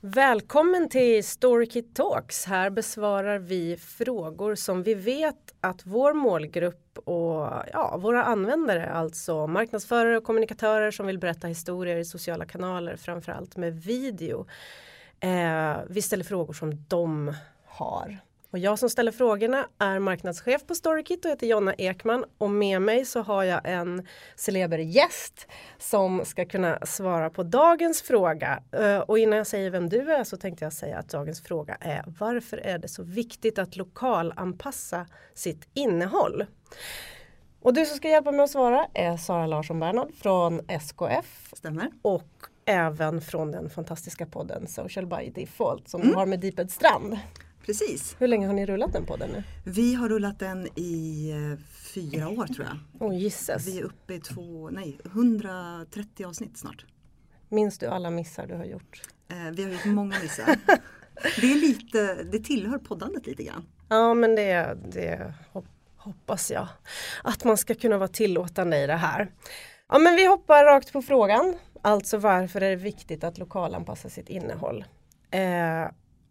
Välkommen till Storykit Talks. Här besvarar vi frågor som vi vet att vår målgrupp och ja, våra användare, alltså marknadsförare och kommunikatörer som vill berätta historier i sociala kanaler, framförallt med video. Eh, vi ställer frågor som de har. Och jag som ställer frågorna är marknadschef på Storykit och heter Jonna Ekman och med mig så har jag en celeber gäst som ska kunna svara på dagens fråga. Eh, och innan jag säger vem du är så tänkte jag säga att dagens fråga är varför är det så viktigt att lokalanpassa sitt innehåll? Och du som ska hjälpa mig att svara är Sara Larsson Bernhard från SKF. Stämmer. Och även från den fantastiska podden Social by Default som mm. du har med Deeped Strand. Precis. Hur länge har ni rullat den podden nu? Vi har rullat den i eh, fyra år tror jag. Oh, gissas. Vi är uppe i två, nej, 130 avsnitt snart. Minns du alla missar du har gjort? Eh, vi har gjort många missar. det, är lite, det tillhör poddandet lite grann. Ja men det, det hoppas jag. Att man ska kunna vara tillåtande i det här. Ja men vi hoppar rakt på frågan. Alltså varför är det viktigt att lokalanpassa sitt innehåll? Eh,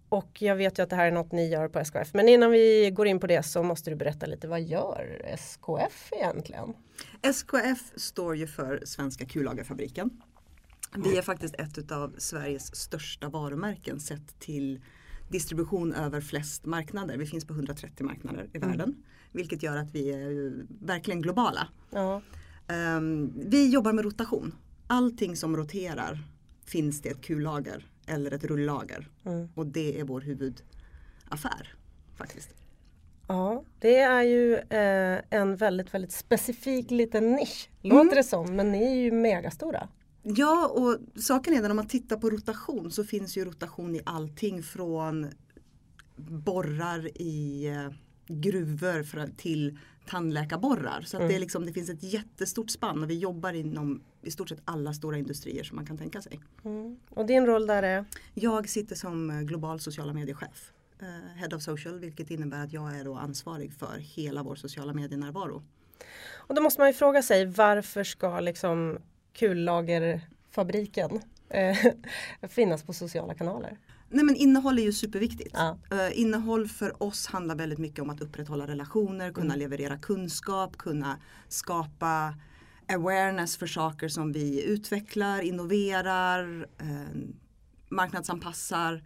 och jag vet ju att det här är något ni gör på SKF. Men innan vi går in på det så måste du berätta lite, vad gör SKF egentligen? SKF står ju för Svenska Kullagerfabriken. Vi är faktiskt ett av Sveriges största varumärken sett till distribution över flest marknader. Vi finns på 130 marknader i mm. världen. Vilket gör att vi är verkligen globala. Ja. Um, vi jobbar med rotation. Allting som roterar finns det ett kullager eller ett rullager. Mm. Och det är vår huvudaffär faktiskt. Ja, det är ju eh, en väldigt, väldigt specifik liten nisch. Låter mm. det som, men ni är ju megastora. Ja, och saken är att om man tittar på rotation så finns ju rotation i allting från borrar i eh, gruvor för, till tandläkarborrar. Så mm. det, är liksom, det finns ett jättestort spann och vi jobbar inom i stort sett alla stora industrier som man kan tänka sig. Mm. Och din roll där är? Jag sitter som eh, global sociala mediechef. Uh, Head of Social vilket innebär att jag är då ansvarig för hela vår sociala medienärvaro. Och då måste man ju fråga sig varför ska liksom kullagerfabriken eh, finnas på sociala kanaler? Nej men innehåll är ju superviktigt. Ja. Uh, innehåll för oss handlar väldigt mycket om att upprätthålla relationer, kunna mm. leverera kunskap, kunna skapa awareness för saker som vi utvecklar, innoverar, uh, marknadsanpassar.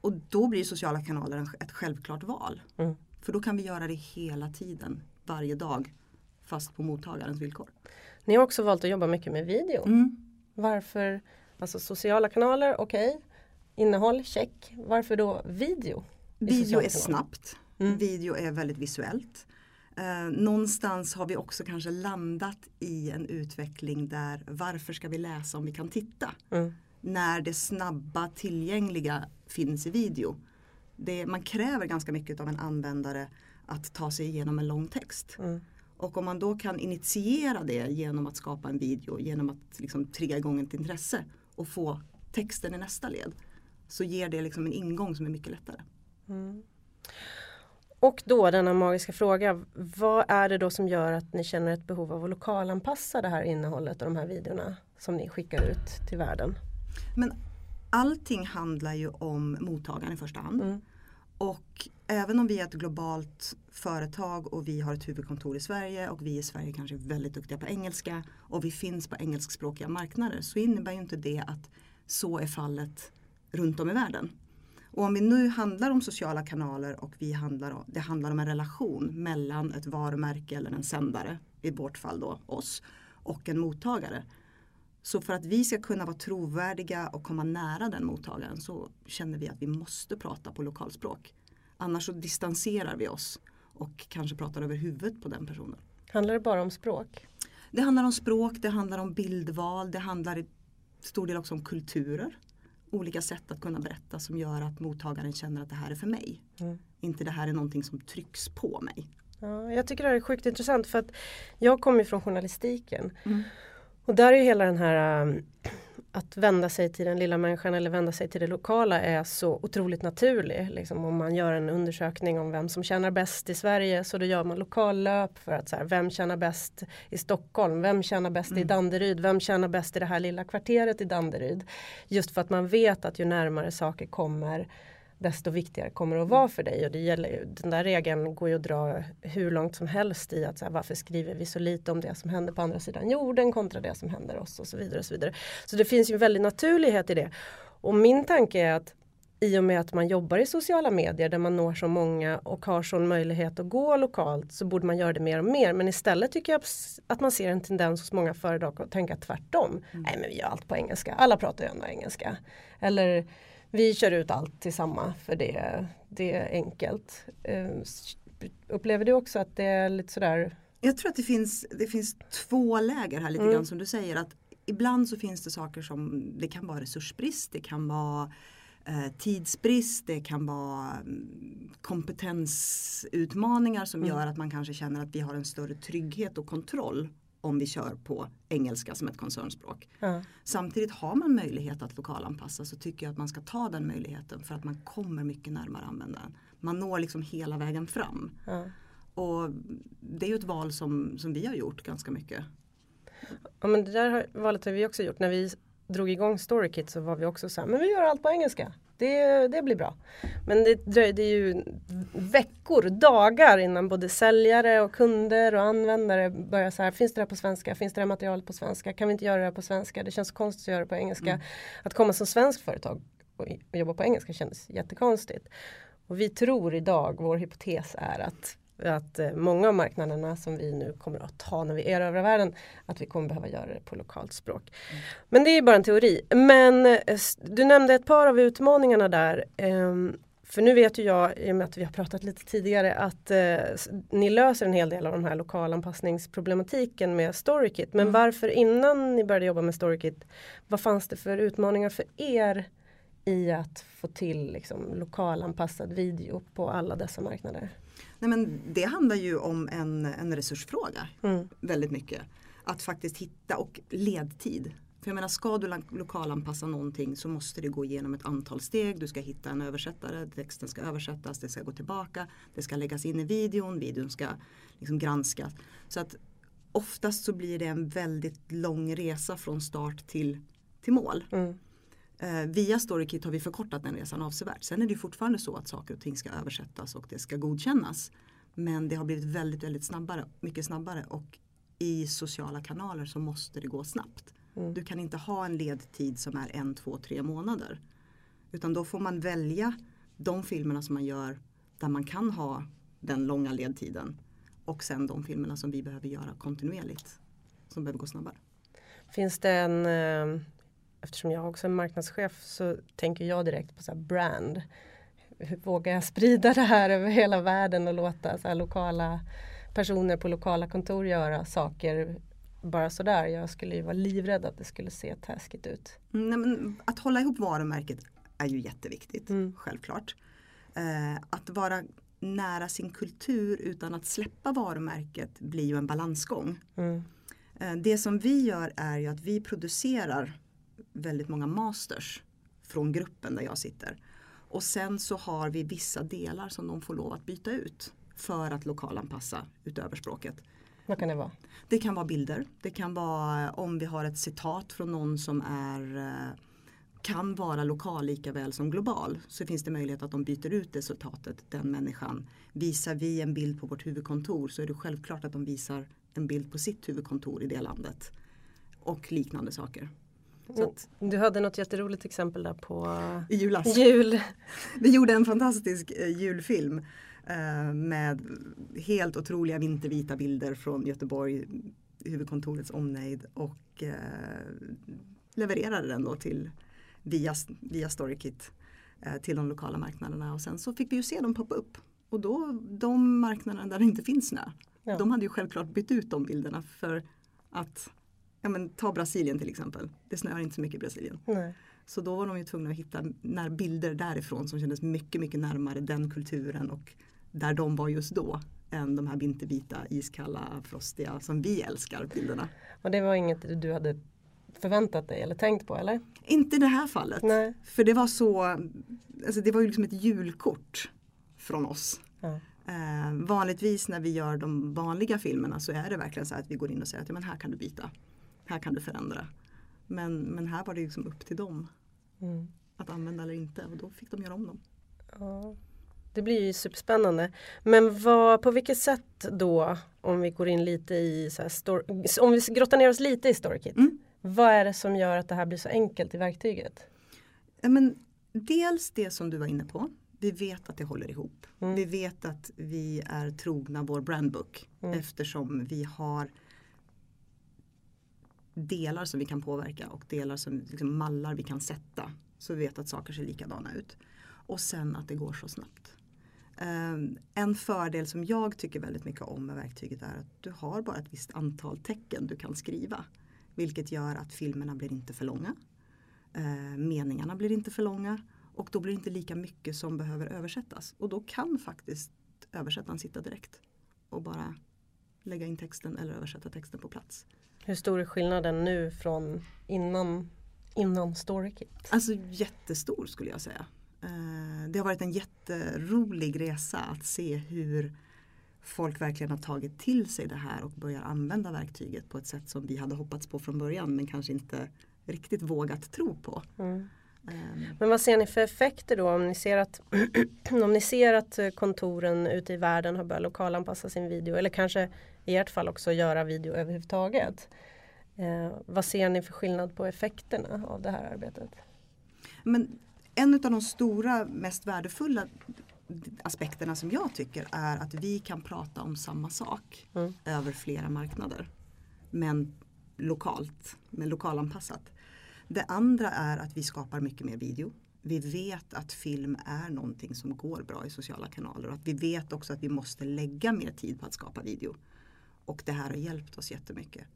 Och då blir sociala kanaler ett självklart val. Mm. För då kan vi göra det hela tiden, varje dag, fast på mottagarens villkor. Ni har också valt att jobba mycket med video. Mm. Varför? Alltså sociala kanaler, okej. Okay Innehåll, check. Varför då video? Video är snabbt. Mm. Video är väldigt visuellt. Eh, någonstans har vi också kanske landat i en utveckling där varför ska vi läsa om vi kan titta? Mm. När det snabba tillgängliga finns i video. Det, man kräver ganska mycket av en användare att ta sig igenom en lång text. Mm. Och om man då kan initiera det genom att skapa en video, genom att liksom trigga igång ett intresse och få texten i nästa led så ger det liksom en ingång som är mycket lättare. Mm. Och då denna magiska fråga, vad är det då som gör att ni känner ett behov av att lokalanpassa det här innehållet och de här videorna som ni skickar ut till världen? Men allting handlar ju om mottagaren i första hand. Mm. Och även om vi är ett globalt företag och vi har ett huvudkontor i Sverige och vi i Sverige kanske är väldigt duktiga på engelska och vi finns på engelskspråkiga marknader så innebär ju inte det att så är fallet runt om i världen. Och om vi nu handlar om sociala kanaler och vi handlar om, det handlar om en relation mellan ett varumärke eller en sändare, i vårt fall då oss, och en mottagare. Så för att vi ska kunna vara trovärdiga och komma nära den mottagaren så känner vi att vi måste prata på lokalspråk. Annars så distanserar vi oss och kanske pratar över huvudet på den personen. Handlar det bara om språk? Det handlar om språk, det handlar om bildval, det handlar i stor del också om kulturer olika sätt att kunna berätta som gör att mottagaren känner att det här är för mig. Mm. Inte det här är någonting som trycks på mig. Ja, jag tycker det här är sjukt intressant för att jag kommer från journalistiken. Mm. Och där är ju hela den här um, att vända sig till den lilla människan eller vända sig till det lokala är så otroligt naturlig. Liksom om man gör en undersökning om vem som tjänar bäst i Sverige så då gör man lokallöp för att så här, vem tjänar bäst i Stockholm, vem tjänar bäst mm. i Danderyd, vem tjänar bäst i det här lilla kvarteret i Danderyd. Just för att man vet att ju närmare saker kommer desto viktigare kommer det att vara för dig. Och det gäller ju, den där regeln går ju att dra hur långt som helst i att så här, varför skriver vi så lite om det som händer på andra sidan jorden kontra det som händer oss och så vidare. Och så, vidare. så det finns ju en väldig naturlighet i det. Och min tanke är att i och med att man jobbar i sociala medier där man når så många och har sån möjlighet att gå lokalt så borde man göra det mer och mer. Men istället tycker jag att man ser en tendens hos många företag att tänka tvärtom. Mm. Nej men vi gör allt på engelska, alla pratar ju ändå engelska. Eller vi kör ut allt till samma för det, det är enkelt. Uh, upplever du också att det är lite sådär? Jag tror att det finns, det finns två läger här lite mm. grann som du säger. att Ibland så finns det saker som det kan vara resursbrist, det kan vara eh, tidsbrist, det kan vara mm, kompetensutmaningar som mm. gör att man kanske känner att vi har en större trygghet och kontroll om vi kör på engelska som ett koncernspråk. Ja. Samtidigt har man möjlighet att lokalanpassa så tycker jag att man ska ta den möjligheten för att man kommer mycket närmare användaren. Man når liksom hela vägen fram. Ja. Och det är ju ett val som, som vi har gjort ganska mycket. Ja men det där valet har vi också gjort. När vi drog igång Storykit så var vi också så här, men vi gör allt på engelska. Det, det blir bra. Men det dröjde ju veckor, dagar innan både säljare och kunder och användare började så här, finns det här på svenska? Finns det här materialet på svenska? Kan vi inte göra det här på svenska? Det känns konstigt att göra det på engelska. Mm. Att komma som svenskt företag och, och jobba på engelska kändes jättekonstigt. Och vi tror idag, vår hypotes är att att eh, många av marknaderna som vi nu kommer att ta när vi erövrar världen, att vi kommer behöva göra det på lokalt språk. Mm. Men det är bara en teori. Men eh, du nämnde ett par av utmaningarna där. Ehm, för nu vet ju jag, i och med att vi har pratat lite tidigare, att eh, ni löser en hel del av de här lokalanpassningsproblematiken med Storykit. Men mm. varför innan ni började jobba med Storykit, vad fanns det för utmaningar för er i att få till liksom, lokalanpassad video på alla dessa marknader? Nej, men det handlar ju om en, en resursfråga mm. väldigt mycket. Att faktiskt hitta och ledtid. För jag menar ska du lokalanpassa någonting så måste det gå igenom ett antal steg. Du ska hitta en översättare, texten ska översättas, det ska gå tillbaka, det ska läggas in i videon, videon ska liksom granskas. Så att oftast så blir det en väldigt lång resa från start till, till mål. Mm. Eh, via Storykit har vi förkortat den resan avsevärt. Sen är det fortfarande så att saker och ting ska översättas och det ska godkännas. Men det har blivit väldigt, väldigt snabbare, mycket snabbare och i sociala kanaler så måste det gå snabbt. Mm. Du kan inte ha en ledtid som är en, två, tre månader. Utan då får man välja de filmerna som man gör där man kan ha den långa ledtiden. Och sen de filmerna som vi behöver göra kontinuerligt. Som behöver gå snabbare. Finns det en eh, eftersom jag också är marknadschef så tänker jag direkt på så brand. Hur vågar jag sprida det här över hela världen och låta så lokala personer på lokala kontor göra saker bara sådär. Jag skulle ju vara livrädd att det skulle se taskigt ut. Nej, men att hålla ihop varumärket är ju jätteviktigt, mm. självklart. Eh, att vara nära sin kultur utan att släppa varumärket blir ju en balansgång. Mm. Eh, det som vi gör är ju att vi producerar väldigt många masters från gruppen där jag sitter. Och sen så har vi vissa delar som de får lov att byta ut för att lokalanpassa utöver språket. Vad kan det vara? Det kan vara bilder. Det kan vara om vi har ett citat från någon som är eh, kan vara lokal lika väl som global så finns det möjlighet att de byter ut det citatet, den människan. Visar vi en bild på vårt huvudkontor så är det självklart att de visar en bild på sitt huvudkontor i det landet. Och liknande saker. Att, du hade något jätteroligt exempel där på I julas. jul. Vi gjorde en fantastisk eh, julfilm eh, med helt otroliga vintervita bilder från Göteborg, huvudkontorets omnejd och eh, levererade den då till via, via Storykit eh, till de lokala marknaderna och sen så fick vi ju se dem poppa upp. Och då de marknaderna där det inte finns snö, ja. de hade ju självklart bytt ut de bilderna för att ja, men, ta Brasilien till exempel. Det snöar inte så mycket i Brasilien. Nej. Så då var de ju tvungna att hitta när bilder därifrån som kändes mycket, mycket närmare den kulturen och där de var just då än de här vintervita, iskalla, frostiga som vi älskar bilderna. Och det var inget du hade förväntat dig eller tänkt på eller? Inte i det här fallet. Nej. För det var så, alltså det var ju liksom ett julkort från oss. Ja. Eh, vanligtvis när vi gör de vanliga filmerna så är det verkligen så att vi går in och säger att ja, men här kan du byta. Här kan du förändra. Men, men här var det liksom upp till dem Mm. att använda eller inte och då fick de göra om dem. Ja. Det blir ju superspännande. Men vad, på vilket sätt då, om vi går in lite i, så här stor- om vi grottar ner oss lite i StoryKit. Mm. Vad är det som gör att det här blir så enkelt i verktyget? Ja, men dels det som du var inne på. Vi vet att det håller ihop. Mm. Vi vet att vi är trogna vår brandbook Mm. eftersom vi har delar som vi kan påverka och delar som liksom mallar vi kan sätta. Så vi vet att saker ser likadana ut. Och sen att det går så snabbt. Eh, en fördel som jag tycker väldigt mycket om med verktyget är att du har bara ett visst antal tecken du kan skriva. Vilket gör att filmerna blir inte för långa. Eh, meningarna blir inte för långa och då blir det inte lika mycket som behöver översättas. Och då kan faktiskt översättaren sitta direkt och bara lägga in texten eller översätta texten på plats. Hur stor är skillnaden nu från innan, innan StoryKit? Alltså jättestor skulle jag säga. Eh, Det har varit en jätterolig resa att se hur folk verkligen har tagit till sig det här och börjar använda verktyget på ett sätt som vi hade hoppats på från början men kanske inte riktigt vågat tro på. Mm. Eh, Men vad ser ni för effekter då om ni ser att, om ni ser att eh, kontoren ute i världen har börjat lokalanpassa sin video eller kanske i ert fall också göra video överhuvudtaget. Eh, vad ser ni för skillnad på effekterna av det här arbetet? Men en av de stora, mest värdefulla aspekterna som jag tycker är att vi kan prata om samma sak Mm. över flera marknader. Men lokalt, men lokalanpassat. Det andra är att vi skapar mycket mer video. Vi vet att film är någonting som går bra i sociala kanaler och att vi vet också att vi måste lägga mer tid på att skapa video. Och det här har hjälpt oss jättemycket.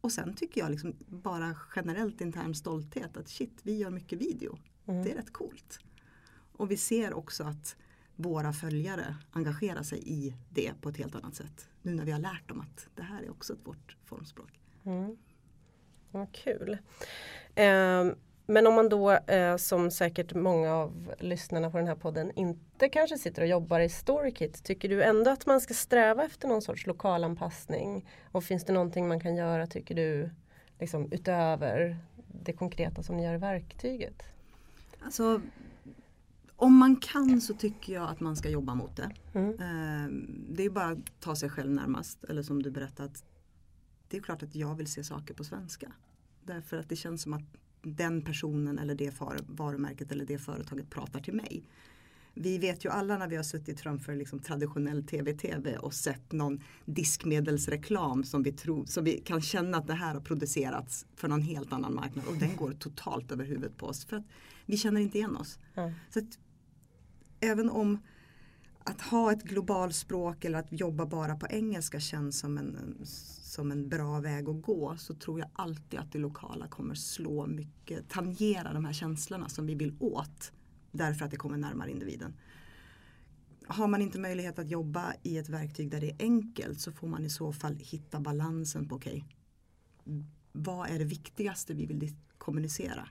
Och sen tycker jag liksom bara generellt intern stolthet att shit, vi gör mycket video. Mm. Det är rätt coolt. Och vi ser också att våra följare engagerar sig i det på ett helt annat sätt. Nu när vi har lärt dem att det här är också ett vårt formspråk. Mm. Vad kul. Eh, men om man då eh, som säkert många av lyssnarna på den här podden inte kanske sitter och jobbar i StoryKit. Tycker du ändå att man ska sträva efter någon sorts lokalanpassning? Och finns det någonting man kan göra tycker du liksom, utöver det konkreta som ni gör i verktyget? Alltså, om man kan så tycker jag att man ska jobba mot det. Mm. Eh, Det är bara att ta sig själv närmast. Eller som du berättat. Det är klart att jag vill se saker på svenska. Därför att det känns som att den personen eller det varumärket eller det företaget pratar till mig. Vi vet ju alla när vi har suttit framför liksom traditionell tv-tv och sett någon diskmedelsreklam som vi, tror, som vi kan känna att det här har producerats för någon helt annan marknad och den går totalt över huvudet på oss. För att vi känner inte igen oss. Ja. Så att, även om att ha ett globalspråk eller att jobba bara på engelska känns som en, som en bra väg att gå så tror jag alltid att det lokala kommer slå mycket, tangera de här känslorna som vi vill åt därför att det kommer närmare individen. Har man inte möjlighet att jobba i ett verktyg där det är enkelt så får man i så fall hitta balansen på okej, vad är det viktigaste vi vill kommunicera?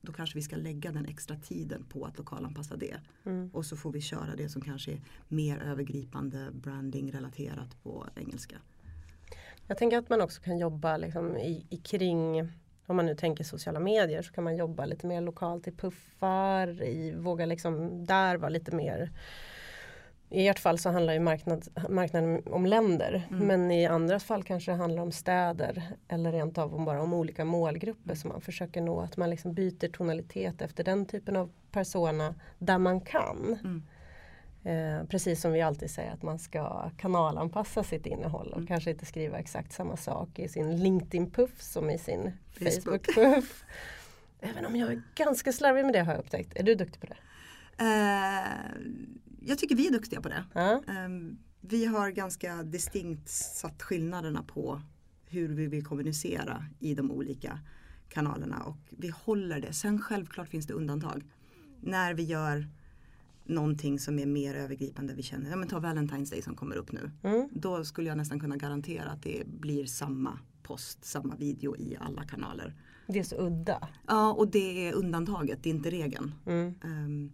Då kanske vi ska lägga den extra tiden på att lokalanpassa det. Mm. Och så får vi köra det som kanske är mer övergripande branding relaterat på engelska. Jag tänker att man också kan jobba liksom i, i kring om man nu tänker sociala medier så kan man jobba lite mer lokalt i puffar, i, våga liksom där vara lite mer i ert fall så handlar ju marknad, marknaden om länder Mm. men i andra fall kanske det handlar om städer eller rent av om bara om olika målgrupper som man försöker nå. Att man liksom byter tonalitet efter den typen av persona där man kan. Mm. Eh, precis som vi alltid säger att man ska kanalanpassa sitt innehåll och Mm. kanske inte skriva exakt samma sak i sin LinkedIn-puff som i sin Facebook. Facebook-puff. Även om jag är ganska slarvig med det har jag upptäckt. Är du duktig på det? Eh, jag tycker vi är duktiga på det. Ja. Ehm, vi har ganska distinkt satt skillnaderna på hur vi vill kommunicera i de olika kanalerna och vi håller det. Sen självklart finns det undantag. När vi gör någonting som är mer övergripande vi känner. Ja, men ta Valentine's Day som kommer upp nu. Mm. Då skulle jag nästan kunna garantera att det blir samma post, samma video i alla kanaler. Det är så udda. Ja, och det är undantaget, det är inte regeln. Mm. Um,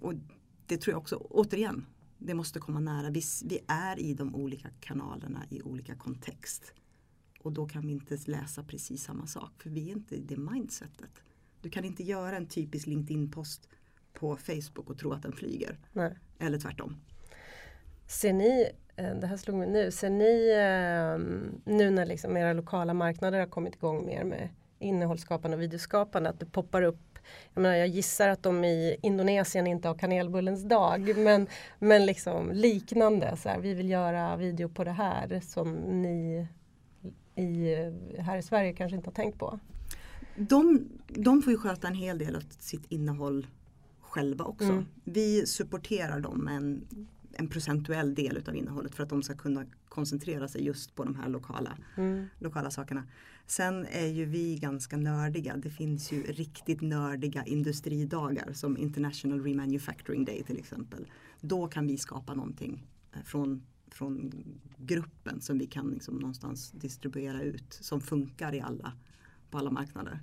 och det tror jag också, återigen, det måste komma nära. Vi, vi är i de olika kanalerna i olika kontext. Och då kan vi inte läsa precis samma sak för vi är inte i det mindsetet. Du kan inte göra en typisk LinkedIn-post på Facebook och tro att den flyger. Nej. Eller tvärtom. Ser ni, eh, det här slog mig nu, ser ni eh, nu när liksom era lokala marknader har kommit igång mer med innehållsskapande och videoskapande att det poppar upp jag, menar, jag gissar att de i Indonesien inte har kanelbullens dag men, men liksom liknande. Så här, vi vill göra video på det här som ni i, här i Sverige kanske inte har tänkt på. De, de får ju sköta en hel del av sitt innehåll själva också. Mm. Vi supporterar dem med en, en procentuell del av innehållet för att de ska kunna koncentrera sig just på de här lokala, mm. lokala sakerna. Sen är ju vi ganska nördiga. Det finns ju riktigt nördiga industridagar som International Remanufacturing Day till exempel. Då kan vi skapa någonting eh, från, från gruppen som vi kan liksom någonstans distribuera ut som funkar i alla, på alla marknader.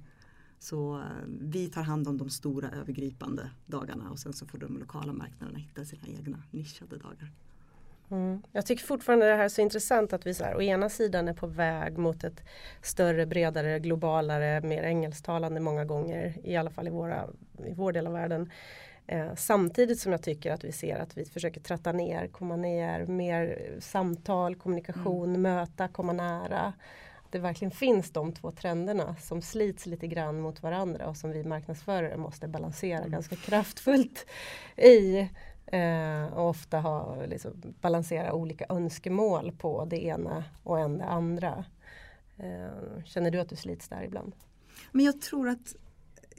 Så eh, vi tar hand om de stora övergripande dagarna och sen så får de lokala marknaderna hitta sina egna nischade dagar. Mm. Jag tycker fortfarande det här är så intressant att vi så här, å ena sidan är på väg mot ett större, bredare, globalare, mer engelsktalande många gånger, i alla fall i, våra, i vår del av världen. Eh, samtidigt som jag tycker att vi ser att vi försöker tratta ner, komma ner, mer samtal, kommunikation, mm. möta, komma nära. Det verkligen finns de två trenderna som slits lite grann mot varandra och som vi marknadsförare måste balansera mm. ganska kraftfullt i. Eh, och ofta ha, liksom, balansera olika önskemål på det ena och än det andra. Eh, känner du att du slits där ibland? Men jag tror att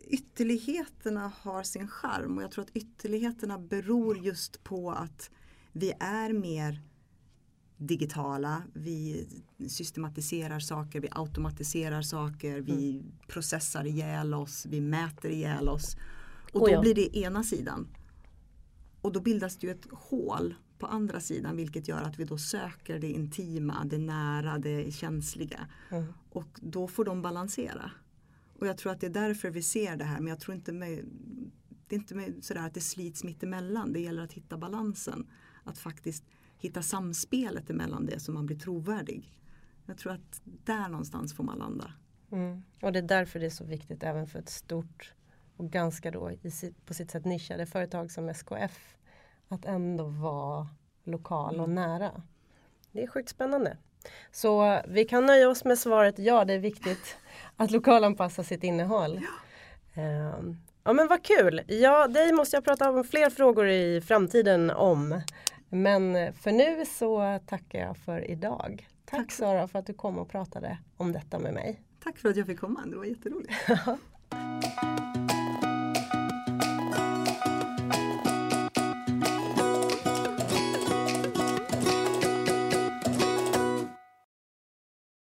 ytterligheterna har sin charm och jag tror att ytterligheterna beror just på att vi är mer digitala, vi systematiserar saker, vi automatiserar saker, vi mm. processar ihjäl oss, vi mäter ihjäl oss. Och då oh ja. blir det ena sidan. Och då bildas det ju ett hål på andra sidan vilket gör att vi då söker det intima, det nära, det känsliga. Mm. Och då får de balansera. Och jag tror att det är därför vi ser det här men jag tror inte med, det är inte med sådär att det slits mitt emellan. Det gäller att hitta balansen. Att faktiskt hitta samspelet emellan det så man blir trovärdig. Jag tror att där någonstans får man landa. Mm. Och det är därför det är så viktigt även för ett stort och ganska då på sitt sätt nischade företag som SKF att ändå vara lokal och mm. nära. Det är sjukt spännande. Så vi kan nöja oss med svaret ja, det är viktigt att lokalanpassa sitt innehåll. Ja. Um, ja men vad kul! Ja, dig måste jag prata om fler frågor i framtiden om. Men för nu så tackar jag för idag. Tack, Tack Sara för att du kom och pratade om detta med mig. Tack för att jag fick komma, det var jätteroligt.